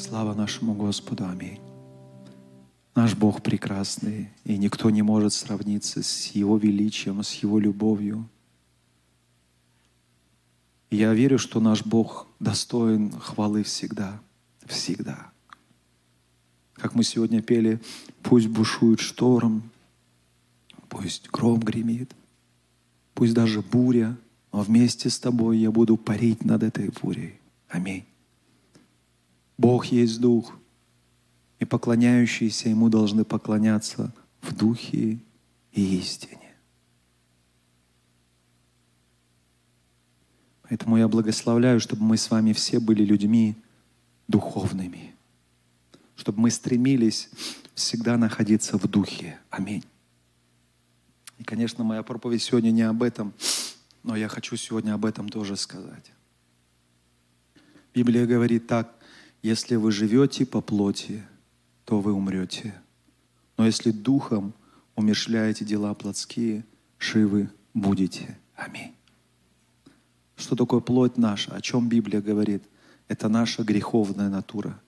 Слава нашему Господу. Аминь. Наш Бог прекрасный, и никто не может сравниться с Его величием, с Его любовью. Я верю, что наш Бог достоин хвалы всегда, всегда. Как мы сегодня пели, пусть бушует шторм, пусть гром гремит, пусть даже буря, но вместе с тобой я буду парить над этой бурей. Аминь. Бог есть Дух, и поклоняющиеся Ему должны поклоняться в Духе и истине. Поэтому я благословляю, чтобы мы с вами все были людьми духовными, чтобы мы стремились всегда находиться в Духе. Аминь. И, конечно, моя проповедь сегодня не об этом, но я хочу сегодня об этом тоже сказать. Библия говорит так, если вы живете по плоти, то вы умрете. Но если духом умершляете дела плотские, живы будете. Аминь. Что такое плоть наша? О чем Библия говорит? Это наша греховная натура,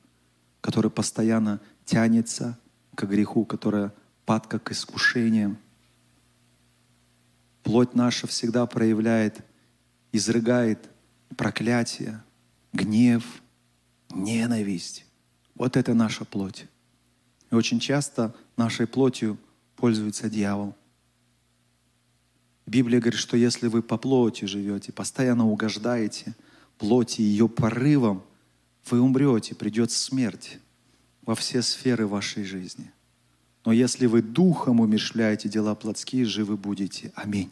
которая постоянно тянется к греху, которая падка к искушениям. Плоть наша всегда проявляет, изрыгает проклятие, гнев, ненависть. Вот это наша плоть. И очень часто нашей плотью пользуется дьявол. Библия говорит, что если вы по плоти живете, постоянно угождаете плоти ее порывам, вы умрете, придет смерть во все сферы вашей жизни. Но если вы духом умершляете дела плотские, живы будете. Аминь.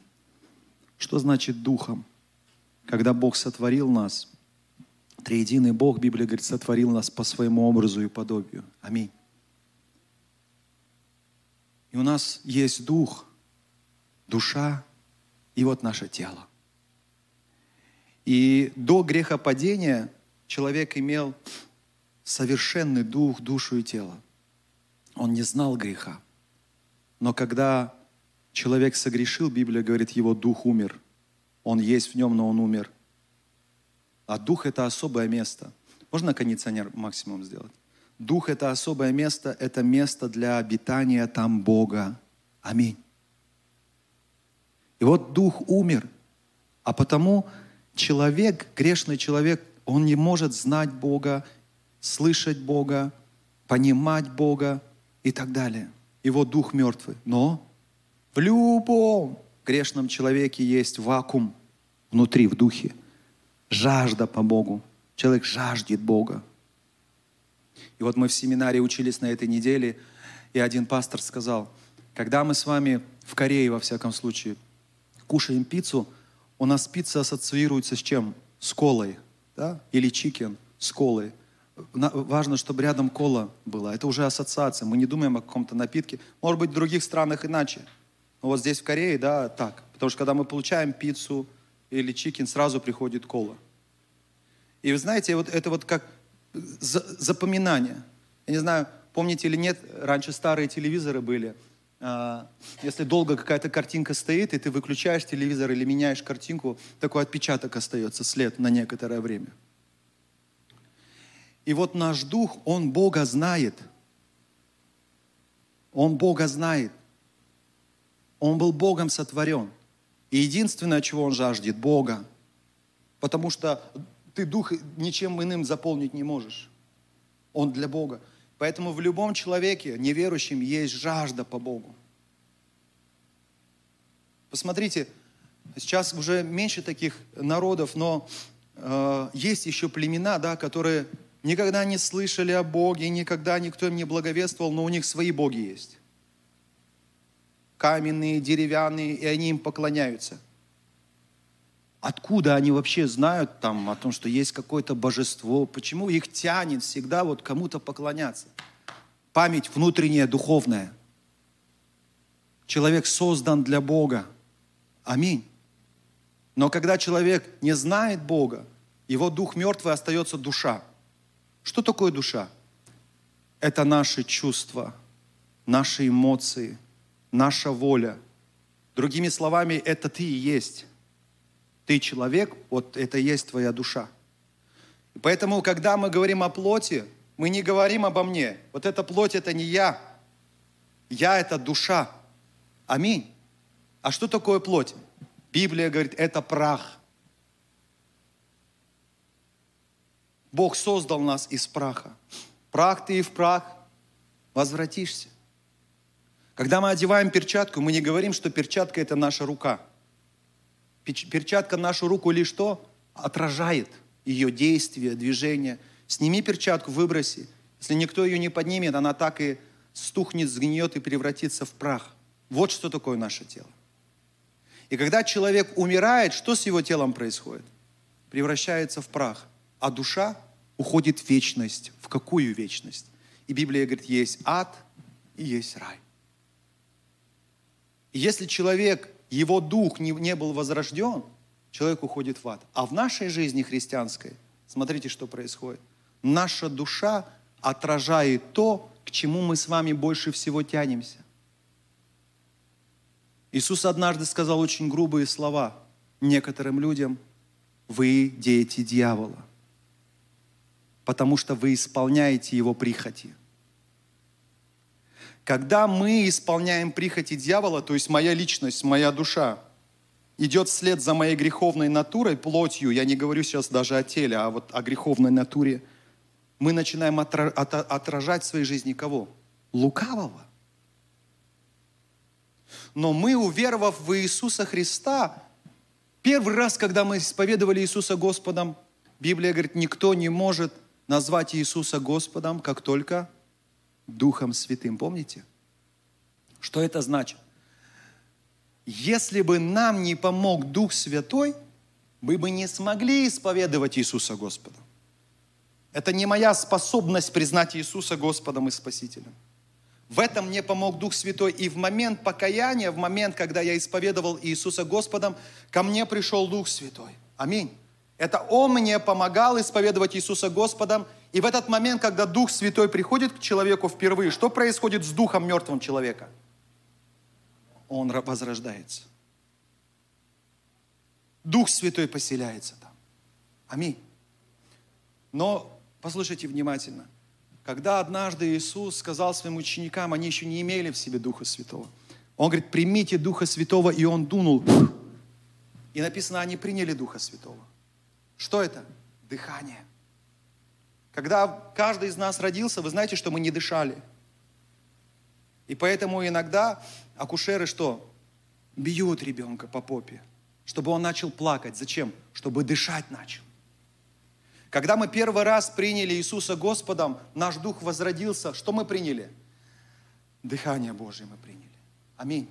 Что значит духом? Когда Бог сотворил нас, Триединый Бог, Библия говорит, сотворил нас по своему образу и подобию. Аминь. И у нас есть дух, душа и вот наше тело. И до грехопадения человек имел совершенный дух, душу и тело. Он не знал греха. Но когда человек согрешил, Библия говорит, его дух умер. Он есть в нем, но он умер – а дух – это особое место. Можно кондиционер максимум сделать? Дух – это особое место, это место для обитания там Бога. Аминь. И вот дух умер, а потому человек, грешный человек, он не может знать Бога, слышать Бога, понимать Бога и так далее. Его дух мертвый. Но в любом грешном человеке есть вакуум внутри, в духе жажда по Богу. Человек жаждет Бога. И вот мы в семинаре учились на этой неделе, и один пастор сказал, когда мы с вами в Корее, во всяком случае, кушаем пиццу, у нас пицца ассоциируется с чем? С колой, да? Или чикен с колой. Важно, чтобы рядом кола была. Это уже ассоциация. Мы не думаем о каком-то напитке. Может быть, в других странах иначе. Но вот здесь в Корее, да, так. Потому что когда мы получаем пиццу, или чикен, сразу приходит кола. И вы знаете, вот это вот как запоминание. Я не знаю, помните или нет, раньше старые телевизоры были. А, если долго какая-то картинка стоит, и ты выключаешь телевизор или меняешь картинку, такой отпечаток остается, след на некоторое время. И вот наш дух, он Бога знает. Он Бога знает. Он был Богом сотворен. И единственное, чего он жаждет, Бога. Потому что ты дух ничем иным заполнить не можешь. Он для Бога. Поэтому в любом человеке, неверующем, есть жажда по Богу. Посмотрите, сейчас уже меньше таких народов, но э, есть еще племена, да, которые никогда не слышали о Боге, никогда никто им не благовествовал, но у них свои боги есть каменные, деревянные, и они им поклоняются. Откуда они вообще знают там о том, что есть какое-то божество? Почему их тянет всегда вот кому-то поклоняться? Память внутренняя, духовная. Человек создан для Бога. Аминь. Но когда человек не знает Бога, его дух мертвый, остается душа. Что такое душа? Это наши чувства, наши эмоции – наша воля. Другими словами, это ты и есть. Ты человек, вот это и есть твоя душа. И поэтому, когда мы говорим о плоти, Мы не говорим обо мне. Вот эта плоть – это не я. Я – это душа. Аминь. А что такое плоть? Библия говорит, это прах. Бог создал нас из праха. Прах ты и в прах возвратишься. Когда мы одеваем перчатку, мы не говорим, что перчатка – это наша рука. Перчатка нашу руку лишь что? Отражает ее действия, движения. Сними перчатку, выброси. Если никто ее не поднимет, она так и стухнет, сгниет и превратится в прах. Вот что такое наше тело. И когда человек умирает, что с его телом происходит? Превращается в прах. А душа уходит в вечность. В какую вечность? И Библия говорит, есть ад и есть рай. Если человек, его дух не, не был возрожден, человек уходит в ад. А в нашей жизни христианской, смотрите, что происходит. Наша душа отражает то, к чему мы с вами больше всего тянемся. Иисус однажды сказал очень грубые слова некоторым людям, вы дети дьявола, потому что вы исполняете его прихоти. Когда мы исполняем прихоти дьявола, то есть моя личность, моя душа, идет вслед за моей греховной натурой, плотью, я не говорю сейчас даже о теле, а вот о греховной натуре, мы начинаем отражать в своей жизни кого? Лукавого. Но мы, уверовав в Иисуса Христа, первый раз, когда мы исповедовали Иисуса Господом, Библия говорит, никто не может назвать Иисуса Господом, как только Духом Святым. Помните? Что это значит? Если бы нам не помог Дух Святой, мы бы не смогли исповедовать Иисуса Господом. Это не моя способность признать Иисуса Господом и Спасителем. В этом мне помог Дух Святой. И в момент покаяния, в момент, когда я исповедовал Иисуса Господом, ко мне пришел Дух Святой. Аминь. Это Он мне помогал исповедовать Иисуса Господом. И в этот момент, когда Дух Святой приходит к человеку впервые, что происходит с Духом мертвым человека? Он возрождается. Дух Святой поселяется там. Аминь. Но послушайте внимательно – когда однажды Иисус сказал своим ученикам, они еще не имели в себе Духа Святого. Он говорит, примите Духа Святого, и он дунул. И написано, они приняли Духа Святого. Что это? Дыхание. Когда каждый из нас родился, вы знаете, что мы не дышали. И поэтому иногда акушеры что? Бьют ребенка по попе, чтобы он начал плакать. Зачем? Чтобы дышать начал. Когда мы первый раз приняли Иисуса Господом, наш дух возродился. Что мы приняли? Дыхание Божие мы приняли. Аминь.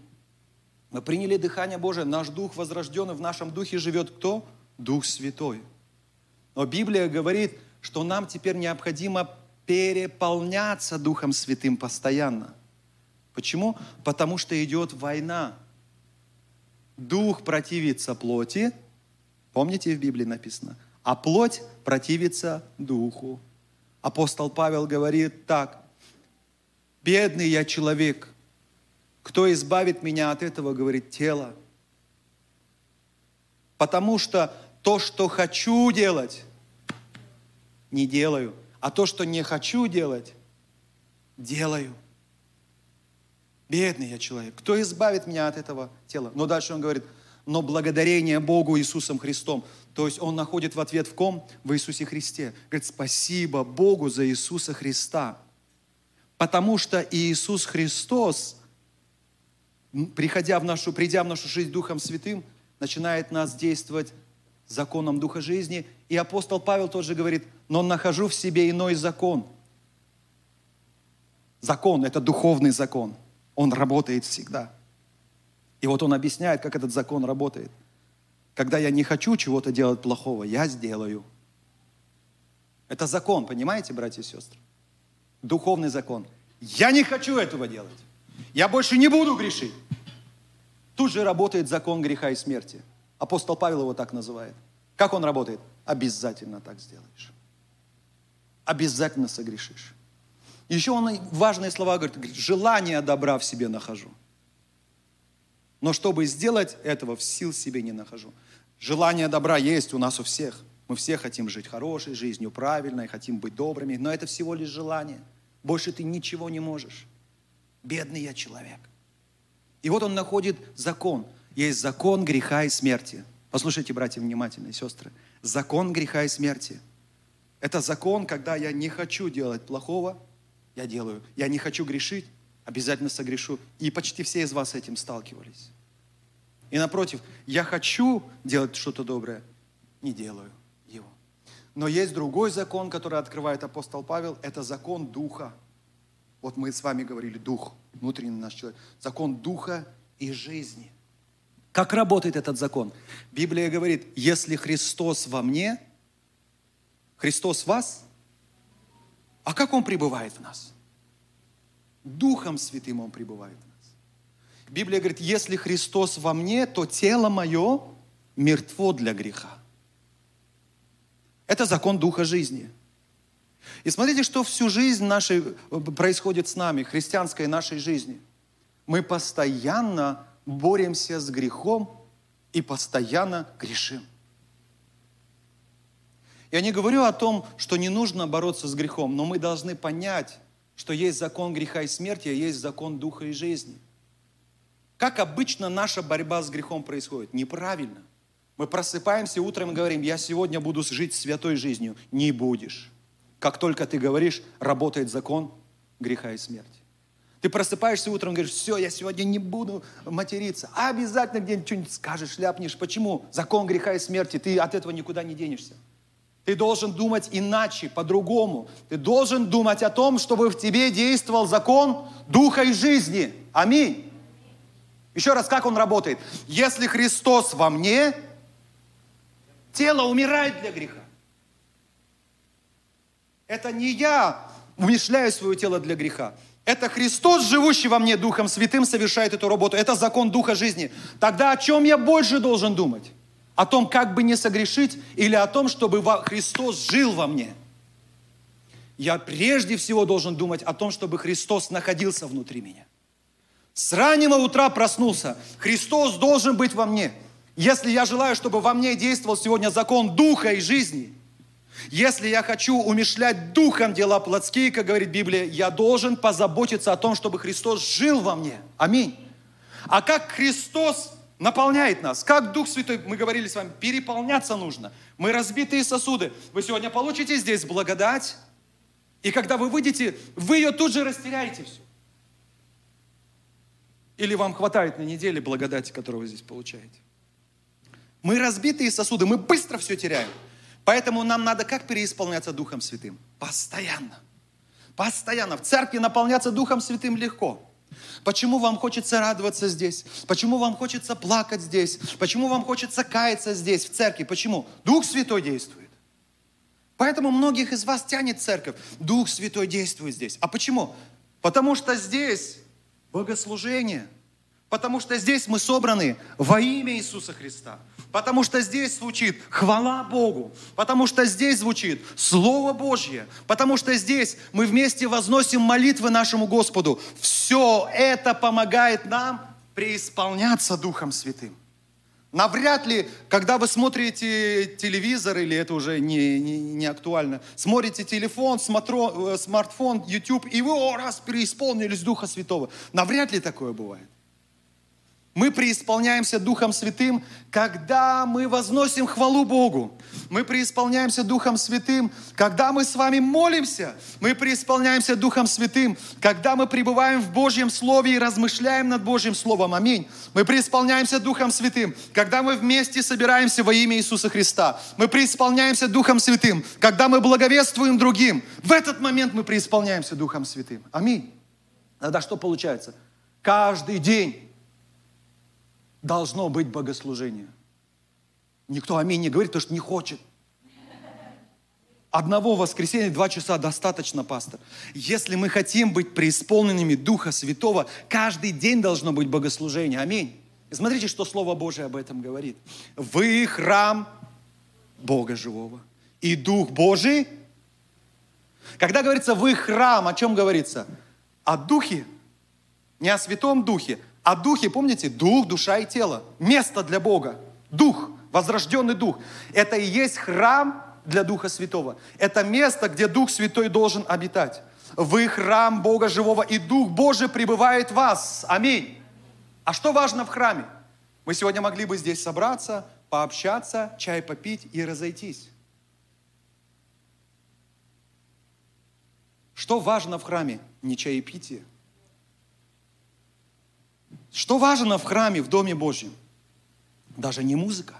Мы приняли дыхание Божие, наш дух возрожден, и в нашем духе живет кто? Дух Святой. Но Библия говорит, что нам теперь необходимо переполняться Духом Святым постоянно. Почему? Потому что идет война. Дух противится плоти. Помните, в Библии написано – а плоть противится духу. Апостол Павел говорит так, бедный я человек, кто избавит меня от этого, говорит, тело. Потому что то, что хочу делать, не делаю, а то, что не хочу делать, делаю. Бедный я человек. Кто избавит меня от этого тела? Но дальше он говорит, но благодарение Богу Иисусом Христом. То есть он находит в ответ в ком? В Иисусе Христе. Говорит, спасибо Богу за Иисуса Христа. Потому что Иисус Христос, приходя в нашу, придя в нашу жизнь Духом Святым, начинает нас действовать законом Духа жизни. И апостол Павел тоже говорит, но нахожу в себе иной закон. Закон – это духовный закон. Он работает всегда. И вот он объясняет, как этот закон работает – когда я не хочу чего-то делать плохого, я сделаю. Это закон, понимаете, братья и сестры? Духовный закон. Я не хочу этого делать. Я больше не буду грешить. Тут же работает закон греха и смерти. Апостол Павел его так называет. Как он работает? Обязательно так сделаешь. Обязательно согрешишь. Еще он важные слова говорит, желание добра в себе нахожу. Но чтобы сделать этого, в сил себе не нахожу. Желание добра есть у нас у всех. Мы все хотим жить хорошей жизнью, правильной, хотим быть добрыми, но это всего лишь желание. Больше ты ничего не можешь. Бедный я человек. И вот он находит закон. Есть закон греха и смерти. Послушайте, братья, внимательно, сестры. Закон греха и смерти. Это закон, когда я не хочу делать плохого, я делаю. Я не хочу грешить, обязательно согрешу. И почти все из вас с этим сталкивались. И напротив, я хочу делать что-то доброе, не делаю его. Но есть другой закон, который открывает апостол Павел, это закон Духа. Вот мы с вами говорили, Дух, внутренний наш человек. Закон Духа и жизни. Как работает этот закон? Библия говорит, если Христос во мне, Христос в вас, а как Он пребывает в нас? Духом Святым Он пребывает в нас. Библия говорит, если Христос во мне, то тело мое мертво для греха. Это закон Духа жизни. И смотрите, что всю жизнь нашей происходит с нами, христианской нашей жизни. Мы постоянно боремся с грехом и постоянно грешим. Я не говорю о том, что не нужно бороться с грехом, но мы должны понять, что есть закон греха и смерти, а есть закон духа и жизни. Как обычно наша борьба с грехом происходит? Неправильно. Мы просыпаемся утром и говорим, я сегодня буду жить святой жизнью. Не будешь. Как только ты говоришь, работает закон греха и смерти. Ты просыпаешься утром и говоришь, все, я сегодня не буду материться. А обязательно где-нибудь что-нибудь скажешь, ляпнешь. Почему? Закон греха и смерти. Ты от этого никуда не денешься. Ты должен думать иначе, по-другому. Ты должен думать о том, чтобы в тебе действовал закон духа и жизни. Аминь. Еще раз, как он работает? Если Христос во мне, тело умирает для греха. Это не я умешляю свое тело для греха. Это Христос, живущий во мне Духом Святым, совершает эту работу. Это закон Духа жизни. Тогда о чем я больше должен думать? О том, как бы не согрешить, или о том, чтобы Христос жил во мне? Я прежде всего должен думать о том, чтобы Христос находился внутри меня. С раннего утра проснулся. Христос должен быть во мне. Если я желаю, чтобы во мне действовал сегодня закон Духа и жизни – если я хочу умешлять духом дела плотские, как говорит Библия, я должен позаботиться о том, чтобы Христос жил во мне. Аминь. А как Христос наполняет нас, как Дух Святой, мы говорили с вами, переполняться нужно. Мы разбитые сосуды. Вы сегодня получите здесь благодать, и когда вы выйдете, вы ее тут же растеряете все. Или вам хватает на неделе благодати, которую вы здесь получаете. Мы разбитые сосуды, мы быстро все теряем. Поэтому нам надо как переисполняться Духом Святым? Постоянно. Постоянно. В церкви наполняться Духом Святым легко. Почему вам хочется радоваться здесь? Почему вам хочется плакать здесь? Почему вам хочется каяться здесь, в церкви? Почему? Дух Святой действует. Поэтому многих из вас тянет церковь. Дух Святой действует здесь. А почему? Потому что здесь богослужение. Потому что здесь мы собраны во имя Иисуса Христа. Потому что здесь звучит хвала Богу. Потому что здесь звучит Слово Божье. Потому что здесь мы вместе возносим молитвы нашему Господу. Все это помогает нам преисполняться Духом Святым. Навряд ли, когда вы смотрите телевизор, или это уже не, не, не актуально, смотрите телефон, смотро, э, смартфон, YouTube, и вы о, раз переисполнились Духа Святого. Навряд ли такое бывает. Мы преисполняемся Духом Святым, когда мы возносим хвалу Богу. Мы преисполняемся Духом Святым, когда мы с вами молимся. Мы преисполняемся Духом Святым, когда мы пребываем в Божьем Слове и размышляем над Божьим Словом. Аминь. Мы преисполняемся Духом Святым, когда мы вместе собираемся во имя Иисуса Христа. Мы преисполняемся Духом Святым, когда мы благовествуем другим. В этот момент мы преисполняемся Духом Святым. Аминь. Тогда что получается? Каждый день должно быть богослужение. Никто аминь не говорит, потому что не хочет. Одного воскресенья, два часа достаточно, пастор. Если мы хотим быть преисполненными Духа Святого, каждый день должно быть богослужение. Аминь. И смотрите, что Слово Божие об этом говорит. Вы храм Бога живого. И Дух Божий. Когда говорится «вы храм», о чем говорится? О Духе. Не о Святом Духе, о духе, помните, дух, душа и тело. Место для Бога. Дух. возрожденный дух. Это и есть храм для Духа Святого. Это место, где Дух Святой должен обитать. Вы храм Бога живого, и Дух Божий пребывает в вас. Аминь. А что важно в храме? Мы сегодня могли бы здесь собраться, пообщаться, чай попить и разойтись. Что важно в храме? Не чаепитие. Что важно в храме, в Доме Божьем? Даже не музыка.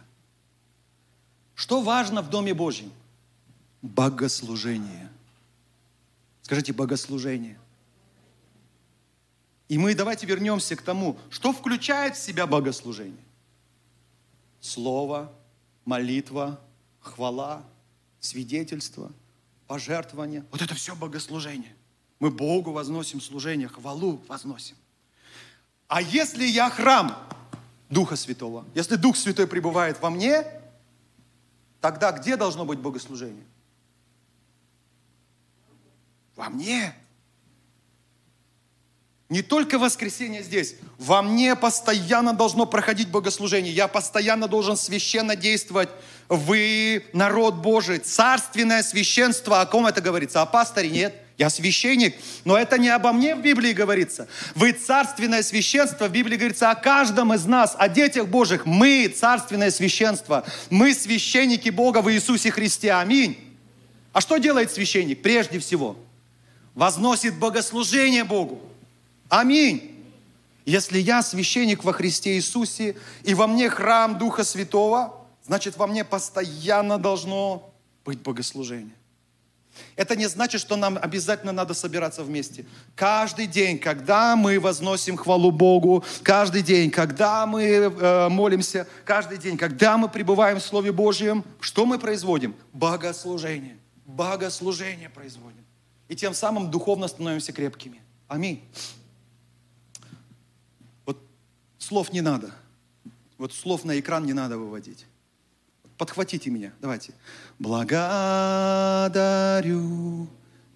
Что важно в Доме Божьем? Богослужение. Скажите, богослужение. И мы давайте вернемся к тому, что включает в себя богослужение. Слово, молитва, хвала, свидетельство, пожертвование. Вот это все богослужение. Мы Богу возносим служение, хвалу возносим. А если я храм Духа Святого, если Дух Святой пребывает во мне, тогда где должно быть богослужение? Во мне. Не только воскресенье здесь. Во мне постоянно должно проходить богослужение. Я постоянно должен священно действовать. Вы народ Божий, царственное священство. О ком это говорится? О пасторе? Нет. Я священник, но это не обо мне в Библии говорится. Вы царственное священство, в Библии говорится о каждом из нас, о детях Божьих. Мы царственное священство. Мы священники Бога в Иисусе Христе. Аминь. А что делает священник? Прежде всего, возносит богослужение Богу. Аминь. Если я священник во Христе Иисусе, и во мне храм Духа Святого, значит, во мне постоянно должно быть богослужение. Это не значит, что нам обязательно надо собираться вместе. Каждый день, когда мы возносим хвалу Богу, каждый день, когда мы э, молимся, каждый день, когда мы пребываем в Слове Божьем, что мы производим? Богослужение. Богослужение производим. И тем самым духовно становимся крепкими. Аминь. Слов не надо. Вот слов на экран не надо выводить. Подхватите меня, давайте. Благодарю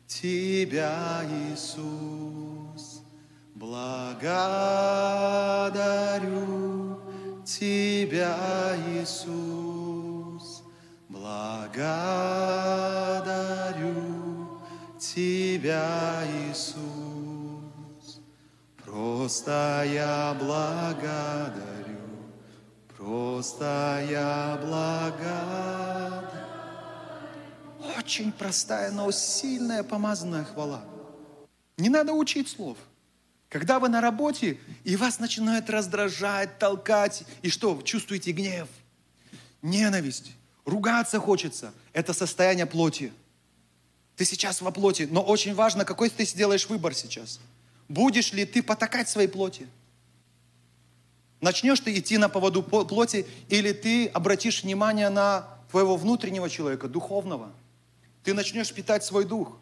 Тебя, Иисус. Благодарю Тебя, Иисус. Благодарю Тебя, Иисус. Просто я благодарю, просто я благодарю. Очень простая, но сильная помазанная хвала. Не надо учить слов. Когда вы на работе, и вас начинает раздражать, толкать, и что, чувствуете гнев, ненависть, ругаться хочется. Это состояние плоти. Ты сейчас во плоти, но очень важно, какой ты сделаешь выбор сейчас – Будешь ли ты потакать своей плоти? Начнешь ты идти на поводу плоти, или ты обратишь внимание на твоего внутреннего человека, духовного. Ты начнешь питать свой дух.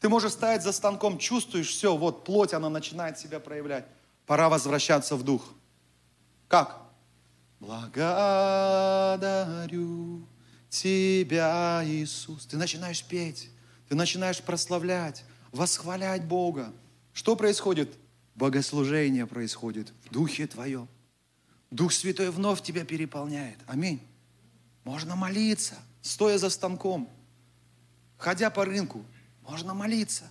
Ты можешь стоять за станком, чувствуешь, все, вот плоть, она начинает себя проявлять. Пора возвращаться в дух. Как? Благодарю Тебя, Иисус. Ты начинаешь петь, ты начинаешь прославлять, восхвалять Бога. Что происходит? Богослужение происходит в духе твоем. Дух Святой вновь тебя переполняет. Аминь. Можно молиться, стоя за станком, ходя по рынку. Можно молиться.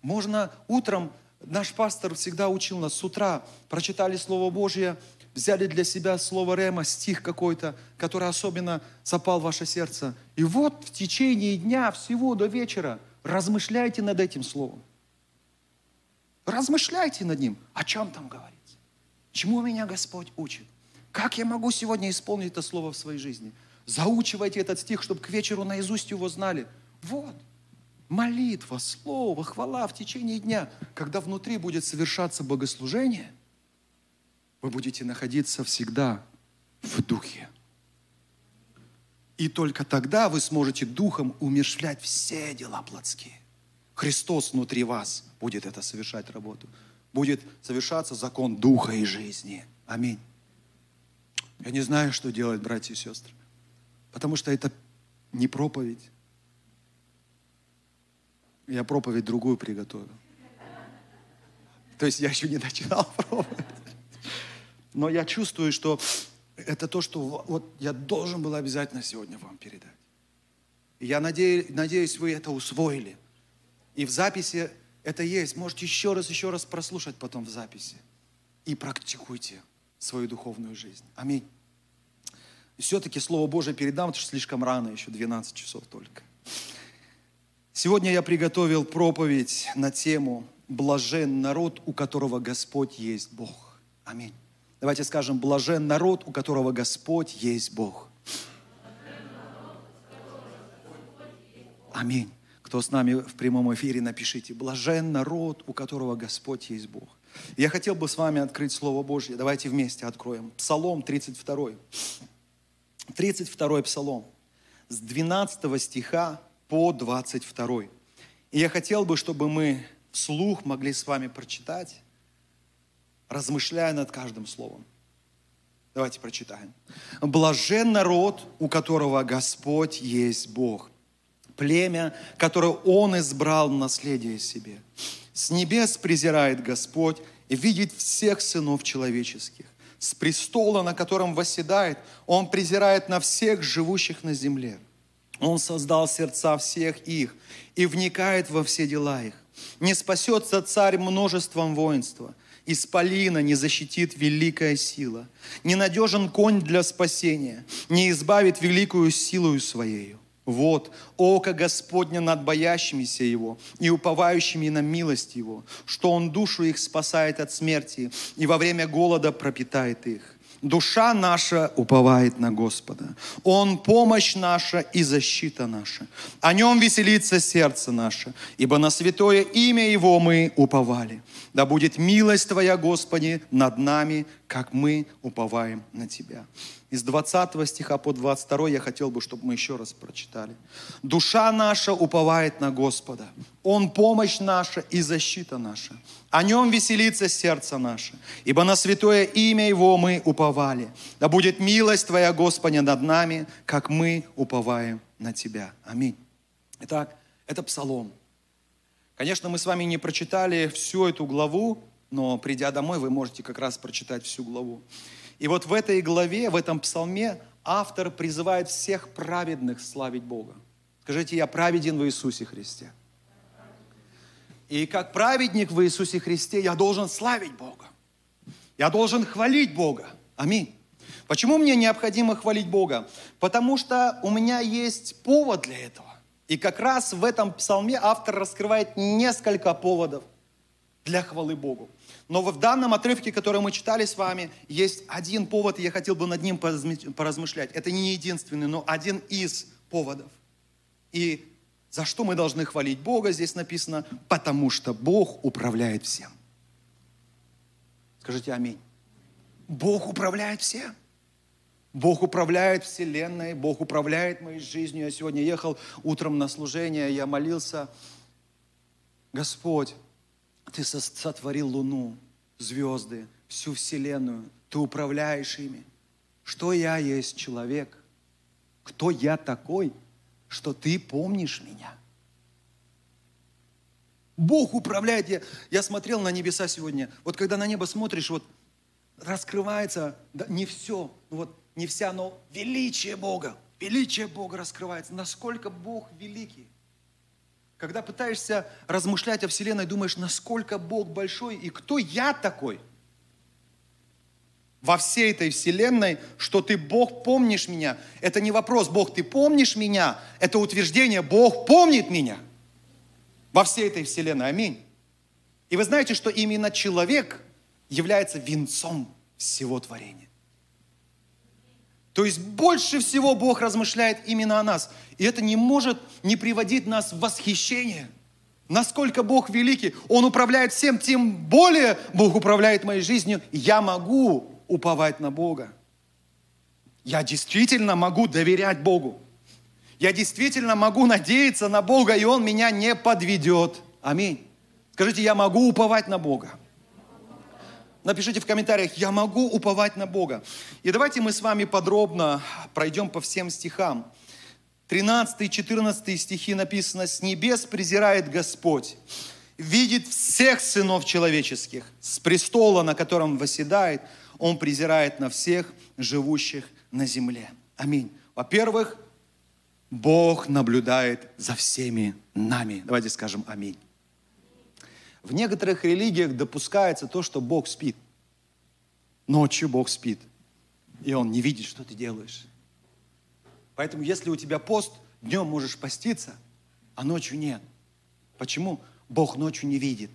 Можно утром, наш пастор всегда учил нас с утра, прочитали Слово Божье, взяли для себя слово Рема, стих какой-то, который особенно запал в ваше сердце. И вот в течение дня, всего до вечера, размышляйте над этим словом. Размышляйте над ним, о чем там говорится. Чему меня Господь учит? Как я могу сегодня исполнить это слово в своей жизни? Заучивайте этот стих, чтобы к вечеру наизусть его знали. Вот. Молитва, слово, хвала в течение дня. Когда внутри будет совершаться богослужение, вы будете находиться всегда в духе. И только тогда вы сможете духом умершлять все дела плотские. Христос внутри вас будет это совершать работу. Будет совершаться закон духа и жизни. Аминь. Я не знаю, что делать, братья и сестры. Потому что это не проповедь. Я проповедь другую приготовил. То есть я еще не начинал проповедь. Но я чувствую, что это то, что вот я должен был обязательно сегодня вам передать. И я надеюсь, надеюсь, вы это усвоили. И в записи это есть. Можете еще раз, еще раз прослушать потом в записи. И практикуйте свою духовную жизнь. Аминь. И все-таки Слово Божие передам, потому что слишком рано, еще 12 часов только. Сегодня я приготовил проповедь на тему «Блажен народ, у которого Господь есть Бог». Аминь. Давайте скажем, блажен народ, у которого Господь есть Бог. Аминь. Кто с нами в прямом эфире, напишите. Блажен народ, у которого Господь есть Бог. Я хотел бы с вами открыть Слово Божье. Давайте вместе откроем. Псалом 32. 32 Псалом. С 12 стиха по 22. И я хотел бы, чтобы мы вслух могли с вами прочитать размышляя над каждым словом. Давайте прочитаем. «Блажен народ, у которого Господь есть Бог, племя, которое Он избрал в наследие себе. С небес презирает Господь и видит всех сынов человеческих. С престола, на котором восседает, Он презирает на всех живущих на земле. Он создал сердца всех их и вникает во все дела их. Не спасется царь множеством воинства – Исполина не защитит великая сила. Ненадежен конь для спасения, не избавит великую силою своею. Вот, око Господня над боящимися Его и уповающими на милость Его, что Он душу их спасает от смерти и во время голода пропитает их. Душа наша уповает на Господа. Он помощь наша и защита наша. О нем веселится сердце наше, ибо на святое имя Его мы уповали. Да будет милость Твоя, Господи, над нами, как мы уповаем на Тебя. Из 20 стиха по 22 я хотел бы, чтобы мы еще раз прочитали. Душа наша уповает на Господа. Он помощь наша и защита наша. О нем веселится сердце наше, ибо на святое имя Его мы уповали. Да будет милость Твоя, Господи, над нами, как мы уповаем на Тебя. Аминь. Итак, это псалом. Конечно, мы с вами не прочитали всю эту главу, но придя домой, вы можете как раз прочитать всю главу. И вот в этой главе, в этом псалме автор призывает всех праведных славить Бога. Скажите, я праведен в Иисусе Христе. И как праведник в Иисусе Христе я должен славить Бога. Я должен хвалить Бога. Аминь. Почему мне необходимо хвалить Бога? Потому что у меня есть повод для этого. И как раз в этом псалме автор раскрывает несколько поводов для хвалы Богу. Но в данном отрывке, который мы читали с вами, есть один повод, и я хотел бы над ним поразмышлять. Это не единственный, но один из поводов. И за что мы должны хвалить Бога, здесь написано, потому что Бог управляет всем. Скажите аминь. Бог управляет всем. Бог управляет Вселенной, Бог управляет моей жизнью. Я сегодня ехал утром на служение, я молился, Господь, ты сотворил Луну, звезды, всю Вселенную. Ты управляешь ими. Что я есть человек? Кто я такой, что ты помнишь меня? Бог управляет. Я, я смотрел на небеса сегодня. Вот когда на небо смотришь, вот раскрывается да, не все, вот не вся, но величие Бога. Величие Бога раскрывается. Насколько Бог великий. Когда пытаешься размышлять о Вселенной, думаешь, насколько Бог большой и кто я такой во всей этой Вселенной, что ты, Бог, помнишь меня. Это не вопрос, Бог, ты помнишь меня. Это утверждение, Бог помнит меня во всей этой Вселенной. Аминь. И вы знаете, что именно человек является венцом всего творения. То есть больше всего Бог размышляет именно о нас. И это не может не приводить нас в восхищение. Насколько Бог великий, Он управляет всем, тем более Бог управляет моей жизнью. Я могу уповать на Бога. Я действительно могу доверять Богу. Я действительно могу надеяться на Бога, и Он меня не подведет. Аминь. Скажите, я могу уповать на Бога. Напишите в комментариях, я могу уповать на Бога. И давайте мы с вами подробно пройдем по всем стихам. 13 и 14 стихи написано, «С небес презирает Господь видит всех сынов человеческих. С престола, на котором восседает, Он презирает на всех живущих на земле. Аминь. Во-первых, Бог наблюдает за всеми нами. Давайте скажем аминь. В некоторых религиях допускается то, что Бог спит. Ночью Бог спит. И Он не видит, что ты делаешь. Поэтому, если у тебя пост, днем можешь поститься, а ночью нет. Почему? Бог ночью не видит.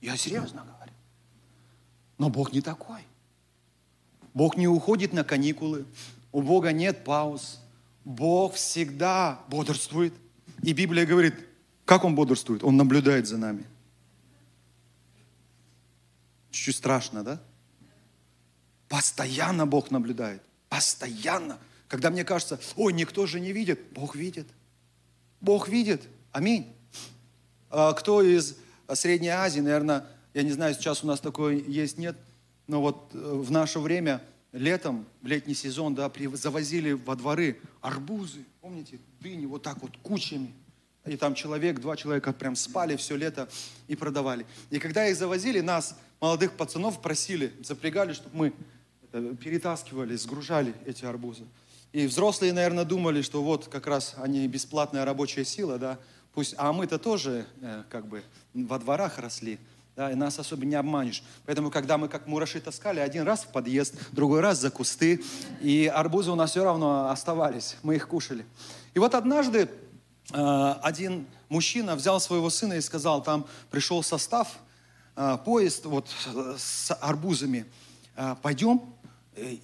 Я серьезно говорю. Но Бог не такой. Бог не уходит на каникулы. У Бога нет пауз. Бог всегда бодрствует. И Библия говорит, как Он бодрствует? Он наблюдает за нами. Чуть-чуть страшно, да? Постоянно Бог наблюдает. Постоянно. Когда мне кажется, ой, никто же не видит. Бог видит. Бог видит. Аминь. А кто из Средней Азии, наверное, я не знаю, сейчас у нас такое есть, нет, но вот э, в наше время, летом, в летний сезон, да, завозили во дворы арбузы, помните, дыни, вот так вот кучами. И там человек, два человека прям спали все лето и продавали. И когда их завозили, нас, молодых пацанов, просили, запрягали, чтобы мы перетаскивали, сгружали эти арбузы. И взрослые, наверное, думали, что вот как раз они бесплатная рабочая сила, да, пусть, а мы-то тоже э, как бы во дворах росли, да, и нас особо не обманешь. Поэтому, когда мы как мураши таскали, один раз в подъезд, другой раз за кусты, и арбузы у нас все равно оставались, мы их кушали. И вот однажды один мужчина взял своего сына и сказал, там пришел состав, э, поезд вот с арбузами, э, пойдем, э,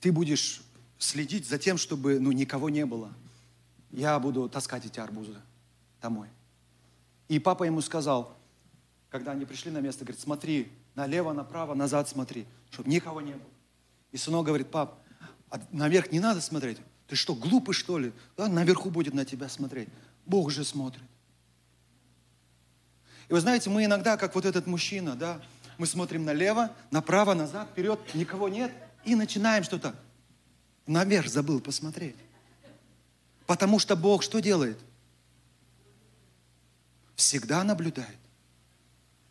ты будешь следить за тем, чтобы ну, никого не было. Я буду таскать эти арбузы домой. И папа ему сказал, когда они пришли на место, говорит, смотри, налево, направо, назад смотри, чтобы никого не было. И сынок говорит, пап, а наверх не надо смотреть. Ты что, глупый что ли? Да, наверху будет на тебя смотреть. Бог же смотрит. И вы знаете, мы иногда, как вот этот мужчина, да, мы смотрим налево, направо, назад, вперед, никого нет, и начинаем что-то. Наверх забыл посмотреть. Потому что Бог что делает? всегда наблюдает.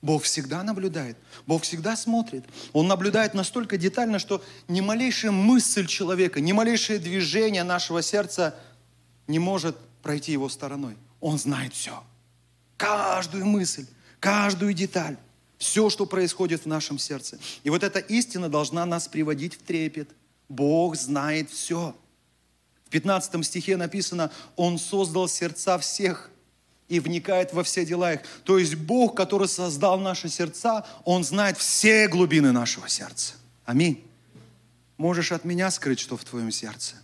Бог всегда наблюдает. Бог всегда смотрит. Он наблюдает настолько детально, что ни малейшая мысль человека, ни малейшее движение нашего сердца не может пройти его стороной. Он знает все. Каждую мысль, каждую деталь. Все, что происходит в нашем сердце. И вот эта истина должна нас приводить в трепет. Бог знает все. В 15 стихе написано, Он создал сердца всех и вникает во все дела их. То есть Бог, который создал наши сердца, Он знает все глубины нашего сердца. Аминь. Можешь от меня скрыть, что в твоем сердце,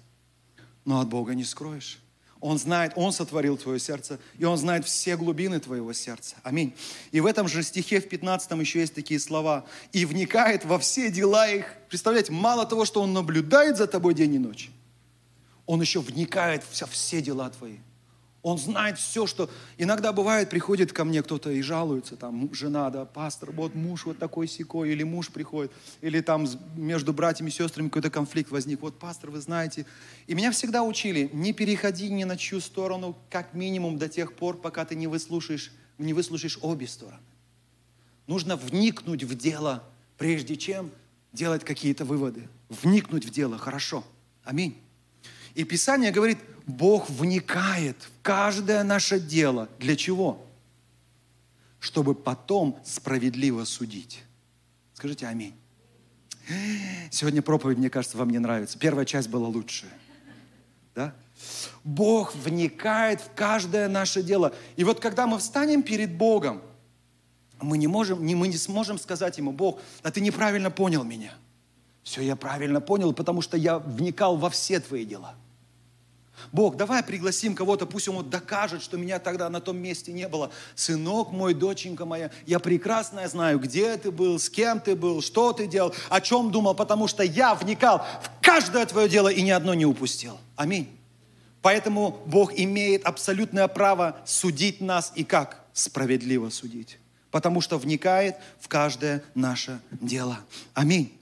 но от Бога не скроешь. Он знает, Он сотворил твое сердце, и Он знает все глубины твоего сердца. Аминь. И в этом же стихе, в 15 еще есть такие слова. «И вникает во все дела их». Представляете, мало того, что Он наблюдает за тобой день и ночь, Он еще вникает во все дела твои. Он знает все, что... Иногда бывает, приходит ко мне кто-то и жалуется, там, жена, да, пастор, вот муж вот такой секой, или муж приходит, или там между братьями и сестрами какой-то конфликт возник. Вот, пастор, вы знаете. И меня всегда учили, не переходи ни на чью сторону, как минимум до тех пор, пока ты не выслушаешь, не выслушаешь обе стороны. Нужно вникнуть в дело, прежде чем делать какие-то выводы. Вникнуть в дело, хорошо. Аминь. И Писание говорит, Бог вникает в каждое наше дело. Для чего? Чтобы потом справедливо судить. Скажите аминь. Сегодня проповедь, мне кажется, вам не нравится. Первая часть была лучшая. Да? Бог вникает в каждое наше дело. И вот когда мы встанем перед Богом, мы не, можем, не, мы не сможем сказать Ему, Бог, а ты неправильно понял меня. Все, я правильно понял, потому что я вникал во все твои дела. Бог, давай пригласим кого-то, пусть он вот докажет, что меня тогда на том месте не было. Сынок мой, доченька моя, я прекрасно знаю, где ты был, с кем ты был, что ты делал, о чем думал, потому что я вникал в каждое твое дело и ни одно не упустил. Аминь. Поэтому Бог имеет абсолютное право судить нас и как? Справедливо судить. Потому что вникает в каждое наше дело. Аминь.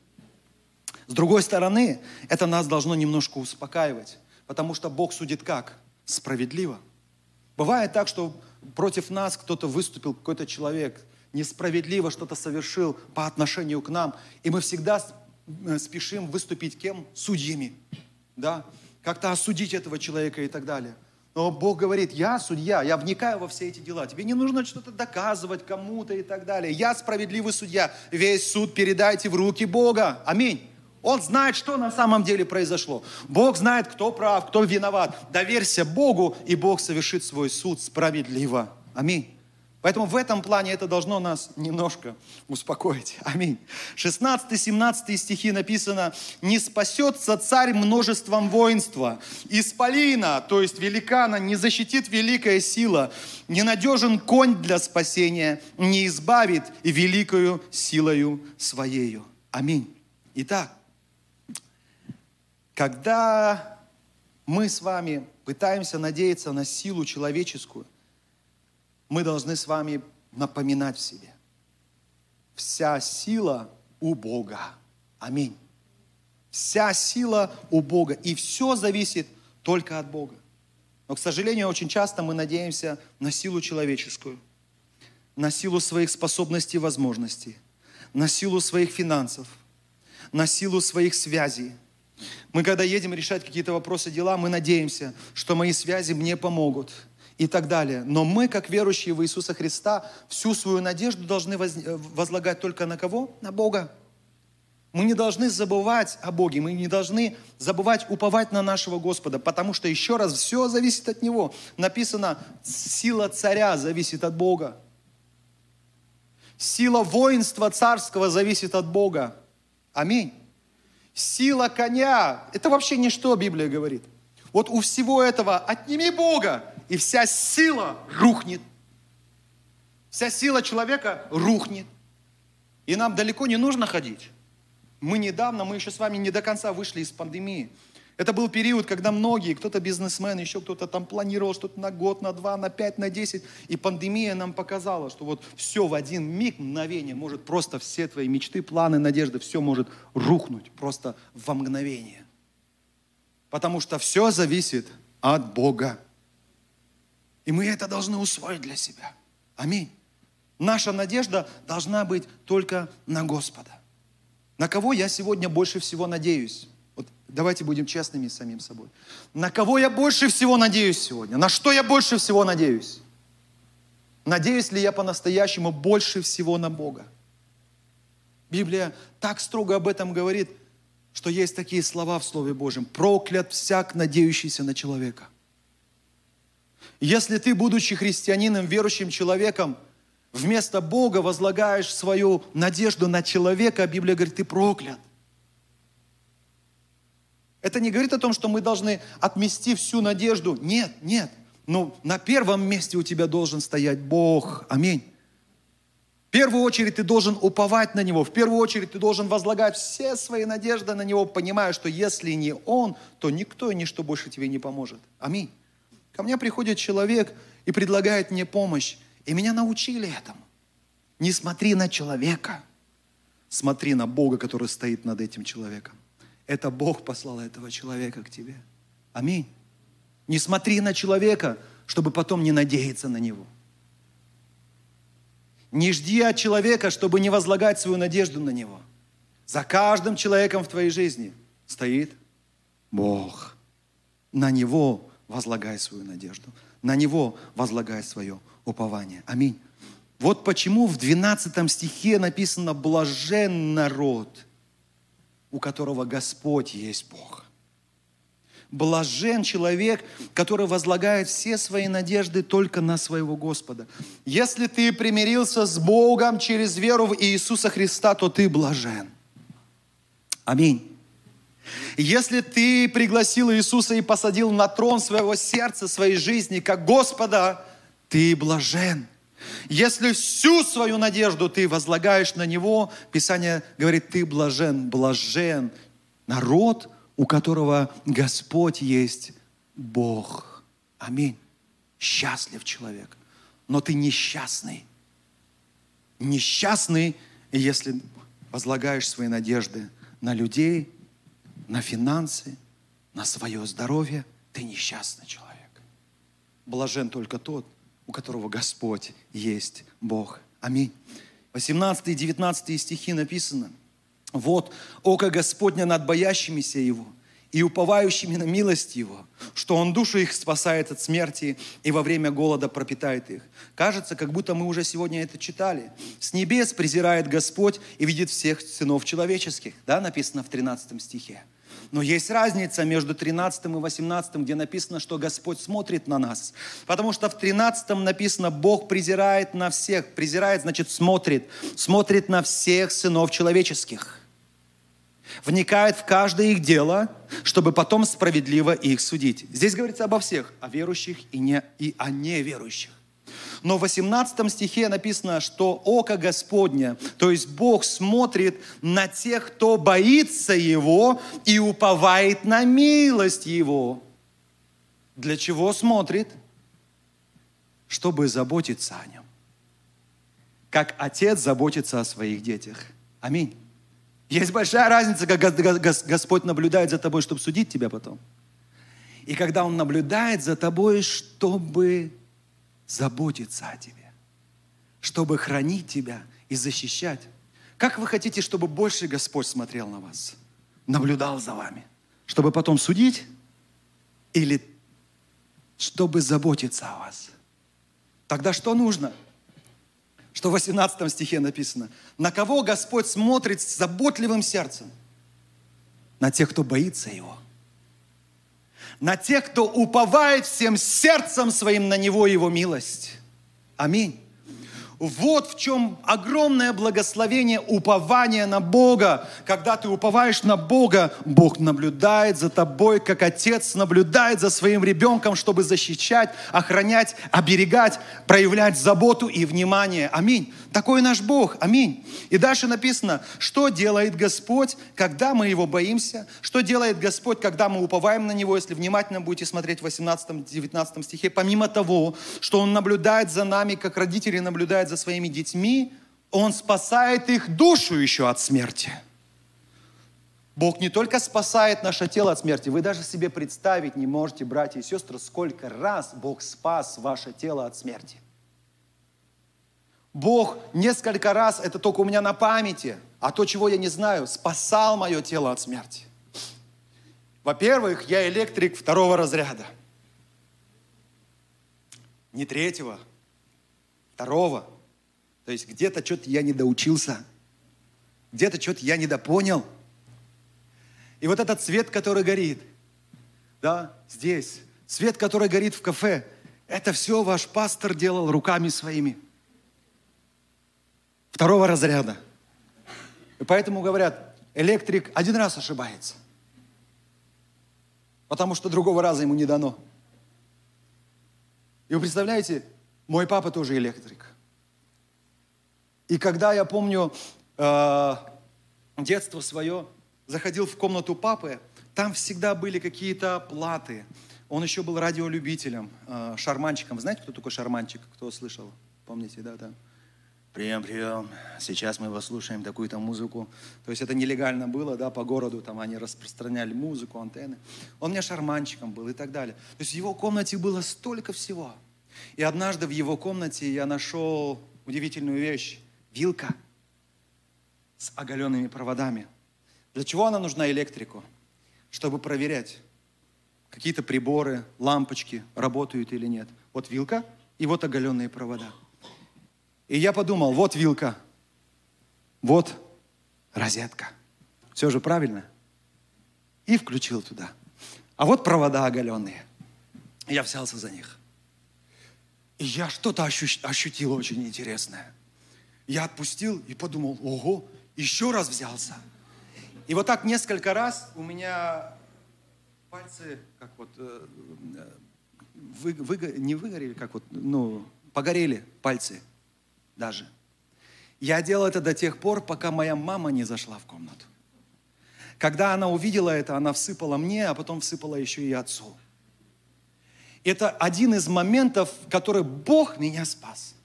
С другой стороны, это нас должно немножко успокаивать. Потому что Бог судит как? Справедливо. Бывает так, что против нас кто-то выступил, какой-то человек, несправедливо что-то совершил по отношению к нам, и мы всегда э, спешим выступить кем? Судьями. Да? Как-то осудить этого человека и так далее. Но Бог говорит, я судья, я вникаю во все эти дела. Тебе не нужно что-то доказывать кому-то и так далее. Я справедливый судья. Весь суд передайте в руки Бога. Аминь. Он знает, что на самом деле произошло. Бог знает, кто прав, кто виноват. Доверься Богу, и Бог совершит свой суд справедливо. Аминь. Поэтому в этом плане это должно нас немножко успокоить. Аминь. 16-17 стихи написано, «Не спасется царь множеством воинства, исполина, то есть великана, не защитит великая сила, ненадежен конь для спасения, не избавит великою силою своею». Аминь. Итак, когда мы с вами пытаемся надеяться на силу человеческую, мы должны с вами напоминать в себе. Вся сила у Бога. Аминь. Вся сила у Бога. И все зависит только от Бога. Но, к сожалению, очень часто мы надеемся на силу человеческую, на силу своих способностей и возможностей, на силу своих финансов, на силу своих связей. Мы, когда едем решать какие-то вопросы, дела, мы надеемся, что мои связи мне помогут – и так далее. Но мы, как верующие в Иисуса Христа, всю свою надежду должны э, возлагать только на кого? На Бога. Мы не должны забывать о Боге, мы не должны забывать уповать на нашего Господа, потому что, еще раз, все зависит от Него. Написано, сила царя зависит от Бога. Сила воинства царского зависит от Бога. Аминь. Сила коня, это вообще ничто, Библия говорит. Вот у всего этого отними Бога, и вся сила рухнет. Вся сила человека рухнет. И нам далеко не нужно ходить. Мы недавно, мы еще с вами не до конца вышли из пандемии. Это был период, когда многие, кто-то бизнесмен, еще кто-то там планировал что-то на год, на два, на пять, на десять. И пандемия нам показала, что вот все в один миг, мгновение, может просто все твои мечты, планы, надежды, все может рухнуть просто во мгновение. Потому что все зависит от Бога. И мы это должны усвоить для себя. Аминь. Наша надежда должна быть только на Господа. На кого я сегодня больше всего надеюсь? Вот давайте будем честными с самим собой. На кого я больше всего надеюсь сегодня? На что я больше всего надеюсь? Надеюсь ли я по-настоящему больше всего на Бога? Библия так строго об этом говорит, что есть такие слова в Слове Божьем. Проклят всяк, надеющийся на человека. Если ты, будучи христианином, верующим человеком, вместо Бога возлагаешь свою надежду на человека, Библия говорит, ты проклят. Это не говорит о том, что мы должны отмести всю надежду. Нет, нет. Но на первом месте у тебя должен стоять Бог. Аминь. В первую очередь ты должен уповать на Него. В первую очередь ты должен возлагать все свои надежды на Него, понимая, что если не Он, то никто и ничто больше тебе не поможет. Аминь. Ко мне приходит человек и предлагает мне помощь. И меня научили этому. Не смотри на человека, смотри на Бога, который стоит над этим человеком. Это Бог послал этого человека к тебе. Аминь. Не смотри на человека, чтобы потом не надеяться на него. Не жди от человека, чтобы не возлагать свою надежду на него. За каждым человеком в твоей жизни стоит Бог. На Него возлагай свою надежду. На Него возлагай свое упование. Аминь. Вот почему в 12 стихе написано «блажен народ, у которого Господь есть Бог». Блажен человек, который возлагает все свои надежды только на своего Господа. Если ты примирился с Богом через веру в Иисуса Христа, то ты блажен. Аминь. Если ты пригласил Иисуса и посадил на трон своего сердца, своей жизни, как Господа, ты блажен. Если всю свою надежду ты возлагаешь на Него, Писание говорит, ты блажен, блажен народ, у которого Господь есть Бог. Аминь. Счастлив человек. Но ты несчастный. Несчастный, если возлагаешь свои надежды на людей, на финансы, на свое здоровье, ты несчастный человек. Блажен только тот, у которого Господь есть Бог. Аминь. 18 и 19 стихи написано. Вот око Господня над боящимися Его и уповающими на милость Его, что Он душу их спасает от смерти и во время голода пропитает их. Кажется, как будто мы уже сегодня это читали. С небес презирает Господь и видит всех сынов человеческих. Да, написано в 13 стихе. Но есть разница между 13 и 18, где написано, что Господь смотрит на нас. Потому что в 13 написано, Бог презирает на всех. Презирает, значит, смотрит. Смотрит на всех сынов человеческих. Вникает в каждое их дело, чтобы потом справедливо их судить. Здесь говорится обо всех, о верующих и, не, и о неверующих. Но в 18 стихе написано, что око Господня, то есть Бог смотрит на тех, кто боится Его и уповает на милость Его. Для чего смотрит? Чтобы заботиться о нем. Как отец заботится о своих детях. Аминь. Есть большая разница, как Господь наблюдает за тобой, чтобы судить тебя потом. И когда Он наблюдает за тобой, чтобы заботиться о тебе, чтобы хранить тебя и защищать. Как вы хотите, чтобы больше Господь смотрел на вас, наблюдал за вами, чтобы потом судить или чтобы заботиться о вас? Тогда что нужно? Что в 18 стихе написано. На кого Господь смотрит с заботливым сердцем? На тех, кто боится Его – на тех, кто уповает всем сердцем своим на Него Его милость. Аминь. Вот в чем огромное благословение упования на Бога. Когда ты уповаешь на Бога, Бог наблюдает за тобой, как отец наблюдает за своим ребенком, чтобы защищать, охранять, оберегать, проявлять заботу и внимание. Аминь. Такой наш Бог. Аминь. И дальше написано, что делает Господь, когда мы Его боимся, что делает Господь, когда мы уповаем на Него, если внимательно будете смотреть в 18-19 стихе, помимо того, что Он наблюдает за нами, как родители наблюдают за своими детьми, Он спасает их душу еще от смерти. Бог не только спасает наше тело от смерти, вы даже себе представить не можете, братья и сестры, сколько раз Бог спас ваше тело от смерти. Бог несколько раз, это только у меня на памяти, а то, чего я не знаю, спасал мое тело от смерти. Во-первых, я электрик второго разряда. Не третьего, второго. То есть где-то что-то я не доучился, где-то что-то я недопонял. И вот этот свет, который горит, да, здесь, свет, который горит в кафе, это все ваш пастор делал руками своими – второго разряда. И поэтому говорят, электрик один раз ошибается, потому что другого раза ему не дано. И вы представляете, мой папа тоже электрик. И когда я помню э, детство свое, заходил в комнату папы, там всегда были какие-то платы. Он еще был радиолюбителем, э, шарманчиком. Знаете, кто такой шарманчик? Кто слышал? Помните, да, да. Прием, прием. Сейчас мы послушаем такую-то музыку. То есть это нелегально было, да, по городу, там они распространяли музыку, антенны. Он мне шарманчиком был и так далее. То есть в его комнате было столько всего. И однажды в его комнате я нашел удивительную вещь. Вилка с оголенными проводами. Для чего она нужна электрику? Чтобы проверять, какие-то приборы, лампочки работают или нет. Вот вилка и вот оголенные провода. И я подумал, вот вилка, вот розетка. Все же правильно? И включил туда. А вот провода оголенные. Я взялся за них. И я что-то ощу- ощутил очень интересное. Я отпустил и подумал, ого, еще раз взялся. И вот так несколько раз у меня пальцы, как вот, э, вы, вы, не выгорели, как вот, ну, погорели пальцы даже. Я делал это до тех пор, пока моя мама не зашла в комнату. Когда она увидела это, она всыпала мне, а потом всыпала еще и отцу. Это один из моментов, в который Бог меня спас.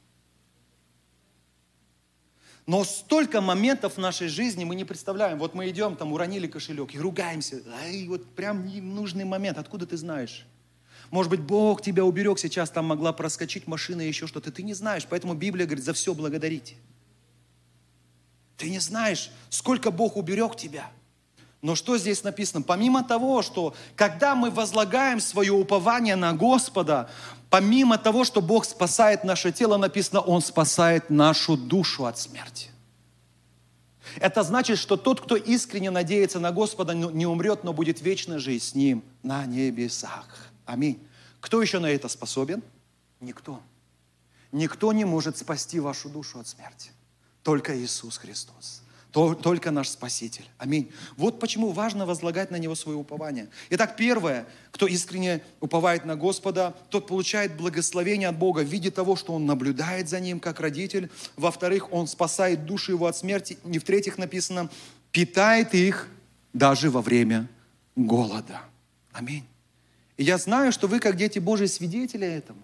Но столько моментов в нашей жизни мы не представляем. Вот мы идем, там уронили кошелек и ругаемся. Ай, вот прям нужный момент. Откуда ты знаешь? Может быть, Бог тебя уберег, сейчас там могла проскочить машина, еще что-то. Ты не знаешь, поэтому Библия говорит, за все благодарите. Ты не знаешь, сколько Бог уберег тебя. Но что здесь написано? Помимо того, что когда мы возлагаем свое упование на Господа, помимо того, что Бог спасает наше тело, написано, Он спасает нашу душу от смерти. Это значит, что тот, кто искренне надеется на Господа, не умрет, но будет вечно жить с Ним на небесах. Аминь. Кто еще на это способен? Никто. Никто не может спасти вашу душу от смерти. Только Иисус Христос. Только наш Спаситель. Аминь. Вот почему важно возлагать на Него свое упование. Итак, первое, кто искренне уповает на Господа, тот получает благословение от Бога в виде того, что Он наблюдает за ним, как родитель. Во-вторых, Он спасает души его от смерти. И в-третьих написано, питает их даже во время голода. Аминь. И я знаю, что вы, как дети Божьи, свидетели этому.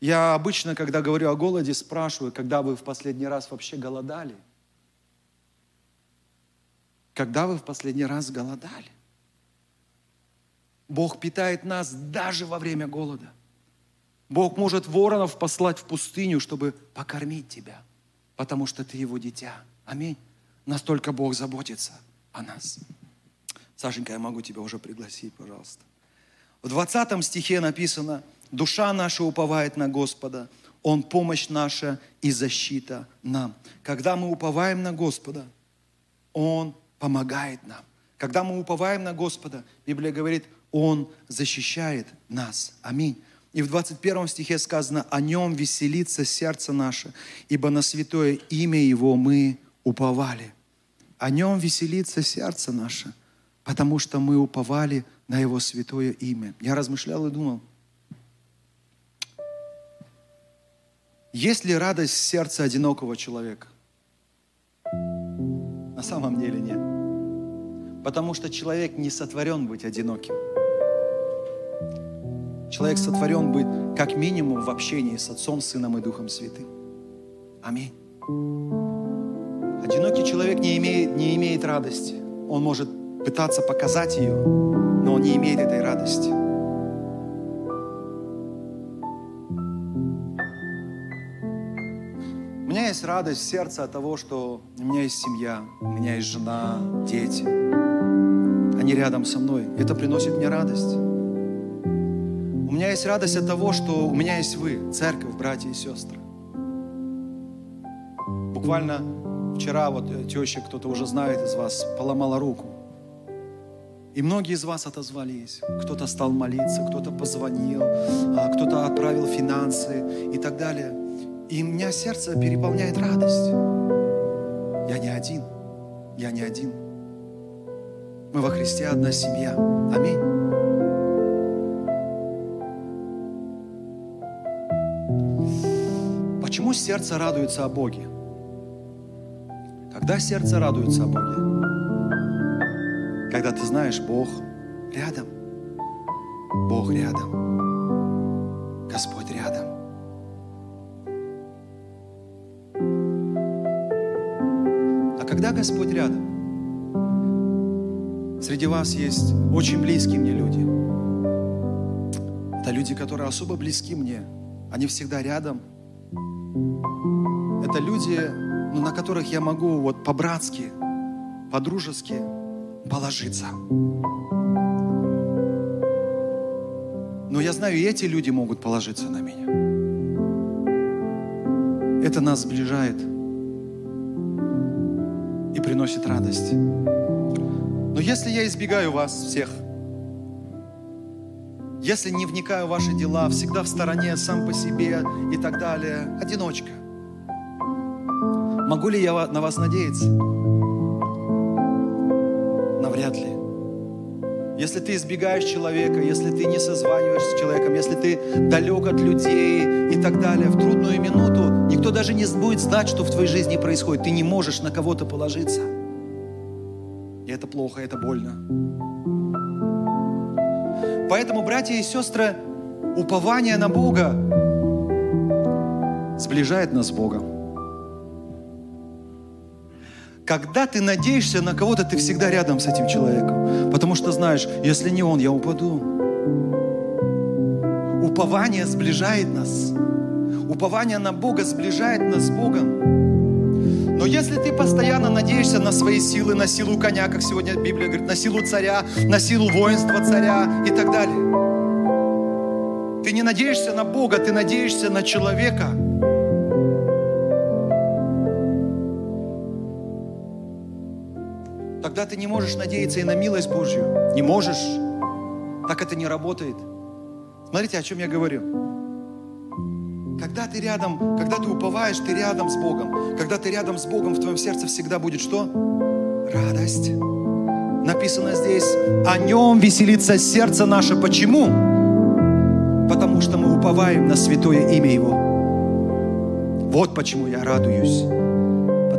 Я обычно, когда говорю о голоде, спрашиваю, когда вы в последний раз вообще голодали – когда вы в последний раз голодали? Бог питает нас даже во время голода. Бог может воронов послать в пустыню, чтобы покормить тебя, потому что ты его дитя. Аминь. Настолько Бог заботится о нас. Сашенька, я могу тебя уже пригласить, пожалуйста. В 20 стихе написано, душа наша уповает на Господа, Он помощь наша и защита нам. Когда мы уповаем на Господа, Он помогает нам. Когда мы уповаем на Господа, Библия говорит, Он защищает нас. Аминь. И в 21 стихе сказано, о Нем веселится сердце наше, ибо на святое имя Его мы уповали. О Нем веселится сердце наше, потому что мы уповали на Его святое имя. Я размышлял и думал, есть ли радость в сердце одинокого человека? На самом деле нет. Потому что человек не сотворен быть одиноким. Человек сотворен быть как минимум в общении с Отцом, Сыном и Духом Святым. Аминь. Одинокий человек не имеет, не имеет радости. Он может пытаться показать ее, но он не имеет этой радости. У меня есть радость в сердце от того, что у меня есть семья, у меня есть жена, дети. Они рядом со мной. Это приносит мне радость. У меня есть радость от того, что у меня есть вы, церковь, братья и сестры. Буквально вчера вот э, теща, кто-то уже знает из вас, поломала руку. И многие из вас отозвались. Кто-то стал молиться, кто-то позвонил, а, кто-то отправил финансы и так далее. И у меня сердце переполняет радость. Я не один. Я не один. Мы во Христе одна семья. Аминь. Почему сердце радуется о Боге? Когда сердце радуется о Боге? Когда ты знаешь, Бог рядом. Бог рядом. Господь рядом. когда Господь рядом, среди вас есть очень близкие мне люди. Это люди, которые особо близки мне. Они всегда рядом. Это люди, ну, на которых я могу вот по-братски, по-дружески положиться. Но я знаю, и эти люди могут положиться на меня. Это нас сближает и приносит радость. Но если я избегаю вас всех, если не вникаю в ваши дела, всегда в стороне, сам по себе и так далее, одиночка, могу ли я на вас надеяться? Навряд ли. Если ты избегаешь человека, если ты не созваниваешься с человеком, если ты далек от людей и так далее, в трудную минуту никто даже не будет знать, что в твоей жизни происходит. Ты не можешь на кого-то положиться. И это плохо, это больно. Поэтому, братья и сестры, упование на Бога сближает нас с Богом. Когда ты надеешься на кого-то, ты всегда рядом с этим человеком. Потому что знаешь, если не он, я упаду. упование сближает нас. Упование на Бога сближает нас с Богом. Но если ты постоянно надеешься на свои силы, на силу коня, как сегодня Библия говорит, на силу царя, на силу воинства царя и так далее, ты не надеешься на Бога, ты надеешься на человека. Тогда ты не можешь надеяться и на милость Божью. Не можешь. Так это не работает. Смотрите, о чем я говорю. Когда ты рядом, когда ты уповаешь, ты рядом с Богом. Когда ты рядом с Богом, в твоем сердце всегда будет что? Радость. Написано здесь, о нем веселится сердце наше. Почему? Потому что мы уповаем на святое имя Его. Вот почему я радуюсь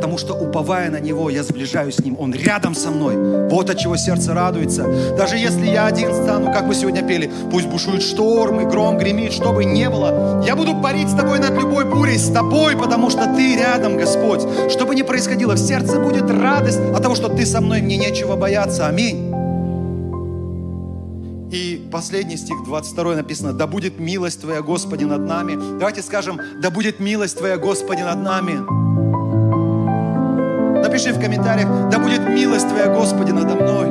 потому что уповая на Него, я сближаюсь с Ним. Он рядом со мной. Вот от чего сердце радуется. Даже если я один стану, как мы сегодня пели, пусть бушует шторм и гром гремит, что бы ни было, я буду парить с Тобой над любой бурей, с Тобой, потому что Ты рядом, Господь. Что бы ни происходило, в сердце будет радость от того, что Ты со мной, мне нечего бояться. Аминь. И последний стих, 22 написано, «Да будет милость Твоя, Господи, над нами». Давайте скажем, «Да будет милость Твоя, Господи, над нами». Напиши в комментариях, да будет милость Твоя, Господи, надо мной.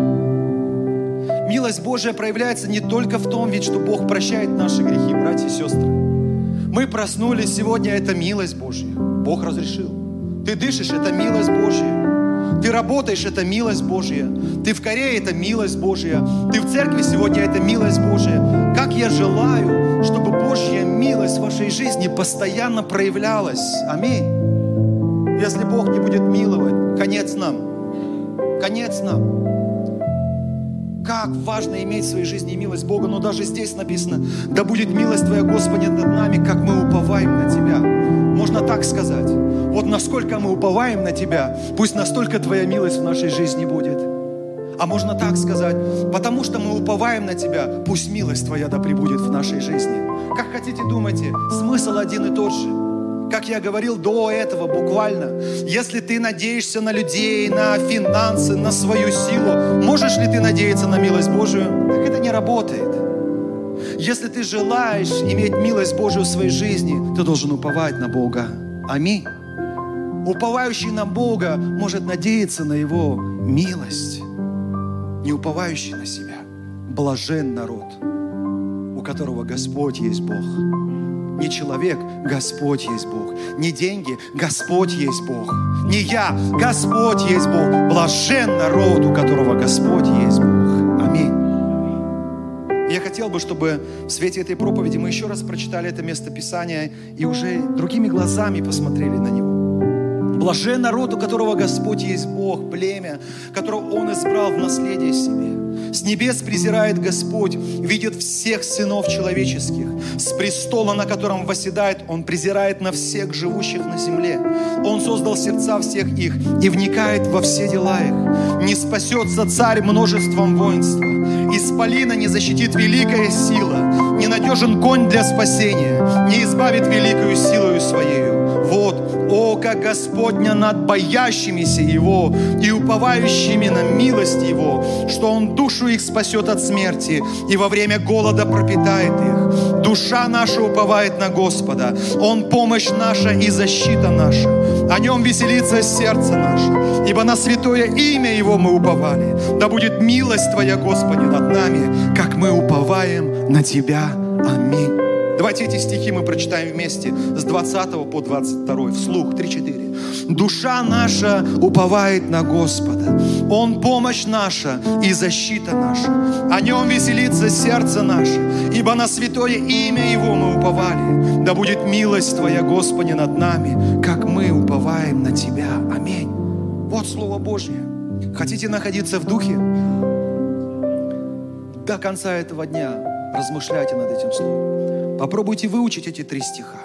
Милость Божия проявляется не только в том, ведь что Бог прощает наши грехи, братья и сестры. Мы проснулись сегодня, это милость Божья. Бог разрешил. Ты дышишь, это милость Божья. Ты работаешь, это милость Божья. Ты в Корее, это милость Божья. Ты в церкви сегодня, это милость Божья. Как я желаю, чтобы Божья милость в вашей жизни постоянно проявлялась. Аминь. Если Бог не будет миловать, конец нам. Конец нам. Как важно иметь в своей жизни милость Бога, но даже здесь написано, да будет милость Твоя, Господи, над нами, как мы уповаем на Тебя. Можно так сказать. Вот насколько мы уповаем на Тебя, пусть настолько Твоя милость в нашей жизни будет. А можно так сказать, потому что мы уповаем на Тебя, пусть милость Твоя да пребудет в нашей жизни. Как хотите, думайте, смысл один и тот же. Как я говорил до этого буквально, если ты надеешься на людей, на финансы, на свою силу, можешь ли ты надеяться на милость Божию? Так это не работает. Если ты желаешь иметь милость Божию в своей жизни, ты должен уповать на Бога. Аминь. Уповающий на Бога может надеяться на Его милость. Не уповающий на себя. Блажен народ, у которого Господь есть Бог. Не человек, Господь есть Бог. Не деньги, Господь есть Бог. Не я, Господь есть Бог. Блажен народ, у которого Господь есть Бог. Аминь. Я хотел бы, чтобы в свете этой проповеди мы еще раз прочитали это место Писания и уже другими глазами посмотрели на него. Блажен народ, у которого Господь есть Бог, племя, которого Он избрал в наследие себе. С небес презирает Господь, видит всех сынов человеческих. С престола, на котором восседает, Он презирает на всех живущих на земле. Он создал сердца всех их и вникает во все дела их. Не спасется царь множеством воинства. Исполина не защитит великая сила. Не надежен конь для спасения. Не избавит великую силою своею. О, как Господня над боящимися Его и уповающими на милость Его, что Он душу их спасет от смерти и во время голода пропитает их. Душа наша уповает на Господа. Он помощь наша и защита наша. О Нем веселится сердце наше, ибо на святое имя Его мы уповали. Да будет милость Твоя, Господи, над нами, как мы уповаем на Тебя. Аминь. Давайте эти стихи мы прочитаем вместе с 20 по 22, вслух, 3-4. «Душа наша уповает на Господа, Он помощь наша и защита наша, о Нем веселится сердце наше, ибо на святое имя Его мы уповали. Да будет милость Твоя, Господи, над нами, как мы уповаем на Тебя. Аминь». Вот Слово Божье. Хотите находиться в Духе? До конца этого дня размышляйте над этим Словом. Попробуйте выучить эти три стиха.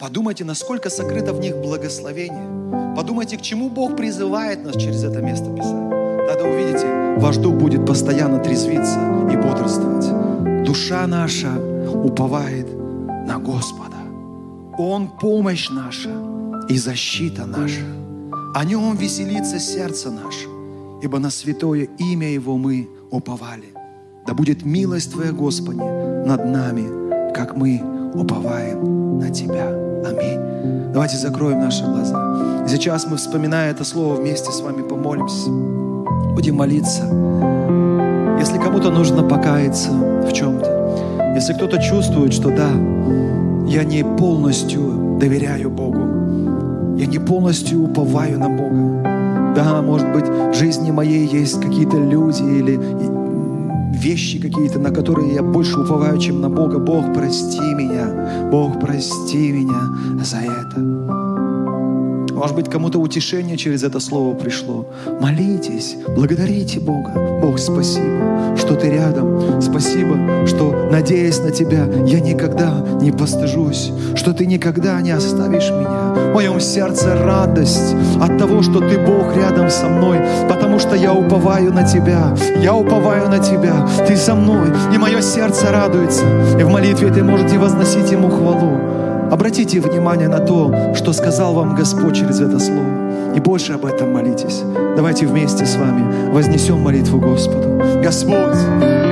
Подумайте, насколько сокрыто в них благословение. Подумайте, к чему Бог призывает нас через это место Писания. Тогда увидите, ваш дух будет постоянно трезвиться и бодрствовать. Душа наша уповает на Господа. Он помощь наша и защита наша. О нем веселится сердце наше, ибо на святое имя Его мы уповали. Да будет милость Твоя, Господи, над нами, как мы уповаем на Тебя. Аминь. Давайте закроем наши глаза. И сейчас мы, вспоминая это слово, вместе с вами помолимся. Будем молиться. Если кому-то нужно покаяться в чем-то, если кто-то чувствует, что да, я не полностью доверяю Богу, я не полностью уповаю на Бога. Да, может быть, в жизни моей есть какие-то люди или вещи какие-то, на которые я больше уповаю, чем на Бога. Бог, прости меня. Бог, прости меня за это. Может быть, кому-то утешение через это слово пришло. Молитесь, благодарите Бога. Бог, спасибо, что ты рядом. Спасибо, что, надеясь на Тебя, я никогда не постыжусь, что Ты никогда не оставишь меня. В моем сердце радость от того, что Ты, Бог, рядом со мной, потому что я уповаю на Тебя. Я уповаю на Тебя. Ты со мной, и мое сердце радуется. И в молитве ты можете возносить Ему хвалу. Обратите внимание на то, что сказал вам Господь через это слово. И больше об этом молитесь. Давайте вместе с вами вознесем молитву Господу. Господь,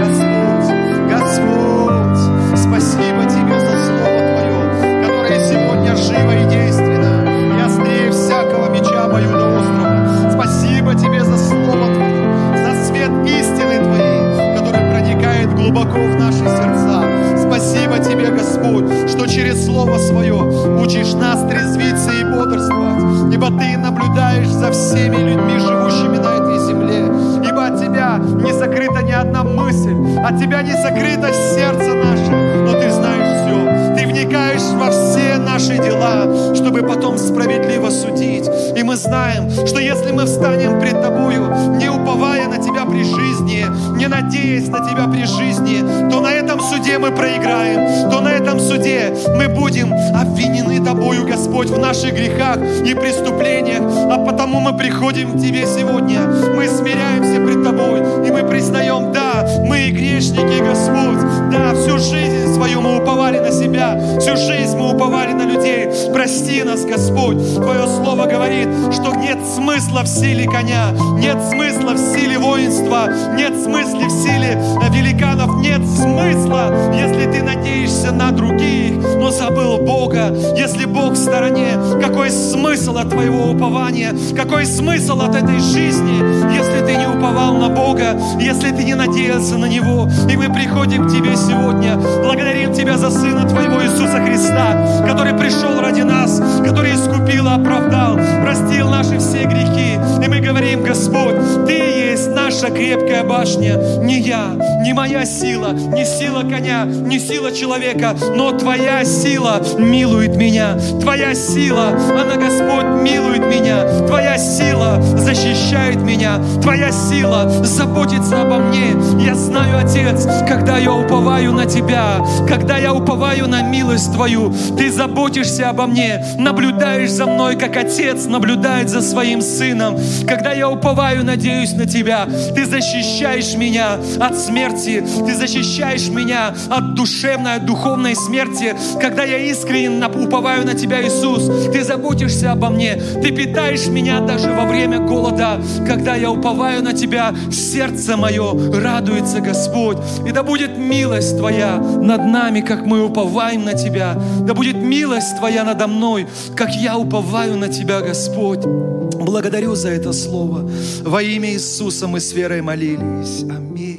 Господь, Господь, спасибо Тебе за Слово Твое, которое сегодня живо и действенно, и острее всякого меча обоюдоострого. Спасибо Тебе за Слово Твое, за свет истины Твоей, который проникает глубоко в наши сердца. Спасибо Тебе, Господь, что через Слово Свое учишь нас трезвиться и бодрствовать, ибо Ты наблюдаешь за всеми людьми, живущими на этой земле, ибо от Тебя не сокрыта ни одна мысль, от Тебя не сокрыто сердце наше, но Ты знаешь все, Ты вникаешь во все наши дела, чтобы потом справедливо судить. И мы знаем, что если мы встанем пред Тобою, не уповая на Тебя при жизни, не надеясь на Тебя при жизни, то на этом суде мы проиграем, то на этом суде мы будем обвинены Тобою, Господь, в наших грехах и преступлениях. А потому мы приходим к Тебе сегодня, мы смиряемся пред Тобой, и мы признаем, да, мы грешники, Господь, да, всю жизнь свою мы уповали на себя, всю жизнь мы уповали на людей. Прости нас, Господь. Твое Слово говорит, что нет смысла в силе коня, нет смысла в силе воинства, нет смысла в силе великанов, нет смысла, если ты надеешься на других, но забыл Бога. Если Бог в стороне, какой смысл от твоего упования? Какой смысл от этой жизни, если ты не уповал на Бога, если ты не надеялся на Него? И мы приходим к Тебе сегодня, благодарим Тебя за Сына Твоего Иисуса Христа, который пришел ради нас, который искупил оправдал, простил наши все грехи. И мы говорим, Господь, Ты есть наша крепкая башня, не я, не моя сила, не сила коня, не сила человека, но Твоя сила милует меня. Твоя сила, она, Господь, милует меня. Твоя сила защищает меня. Твоя сила заботится обо мне. Я знаю, Отец, когда я уповаю на Тебя, когда я уповаю на милость Твою, Ты заботишься обо мне, наблюдаешь за мной, как Отец наблюдает за своим Сыном. Когда я уповаю, надеюсь на Тебя, Ты защищаешь меня от смерти, Ты защищаешь меня от душевной, от духовной смерти. Когда я искренне уповаю на Тебя, Иисус, Ты заботишься обо мне, Ты питаешь меня даже во время голода. Когда я уповаю на Тебя, сердце мое радуется, Господь. И да будет милость Твоя над нами, как мы уповаем на Тебя. Да будет милость Твоя надо мной, как я уповаю на Тебя, Господь. Благодарю за это слово. Во имя Иисуса мы с верой молились. Аминь.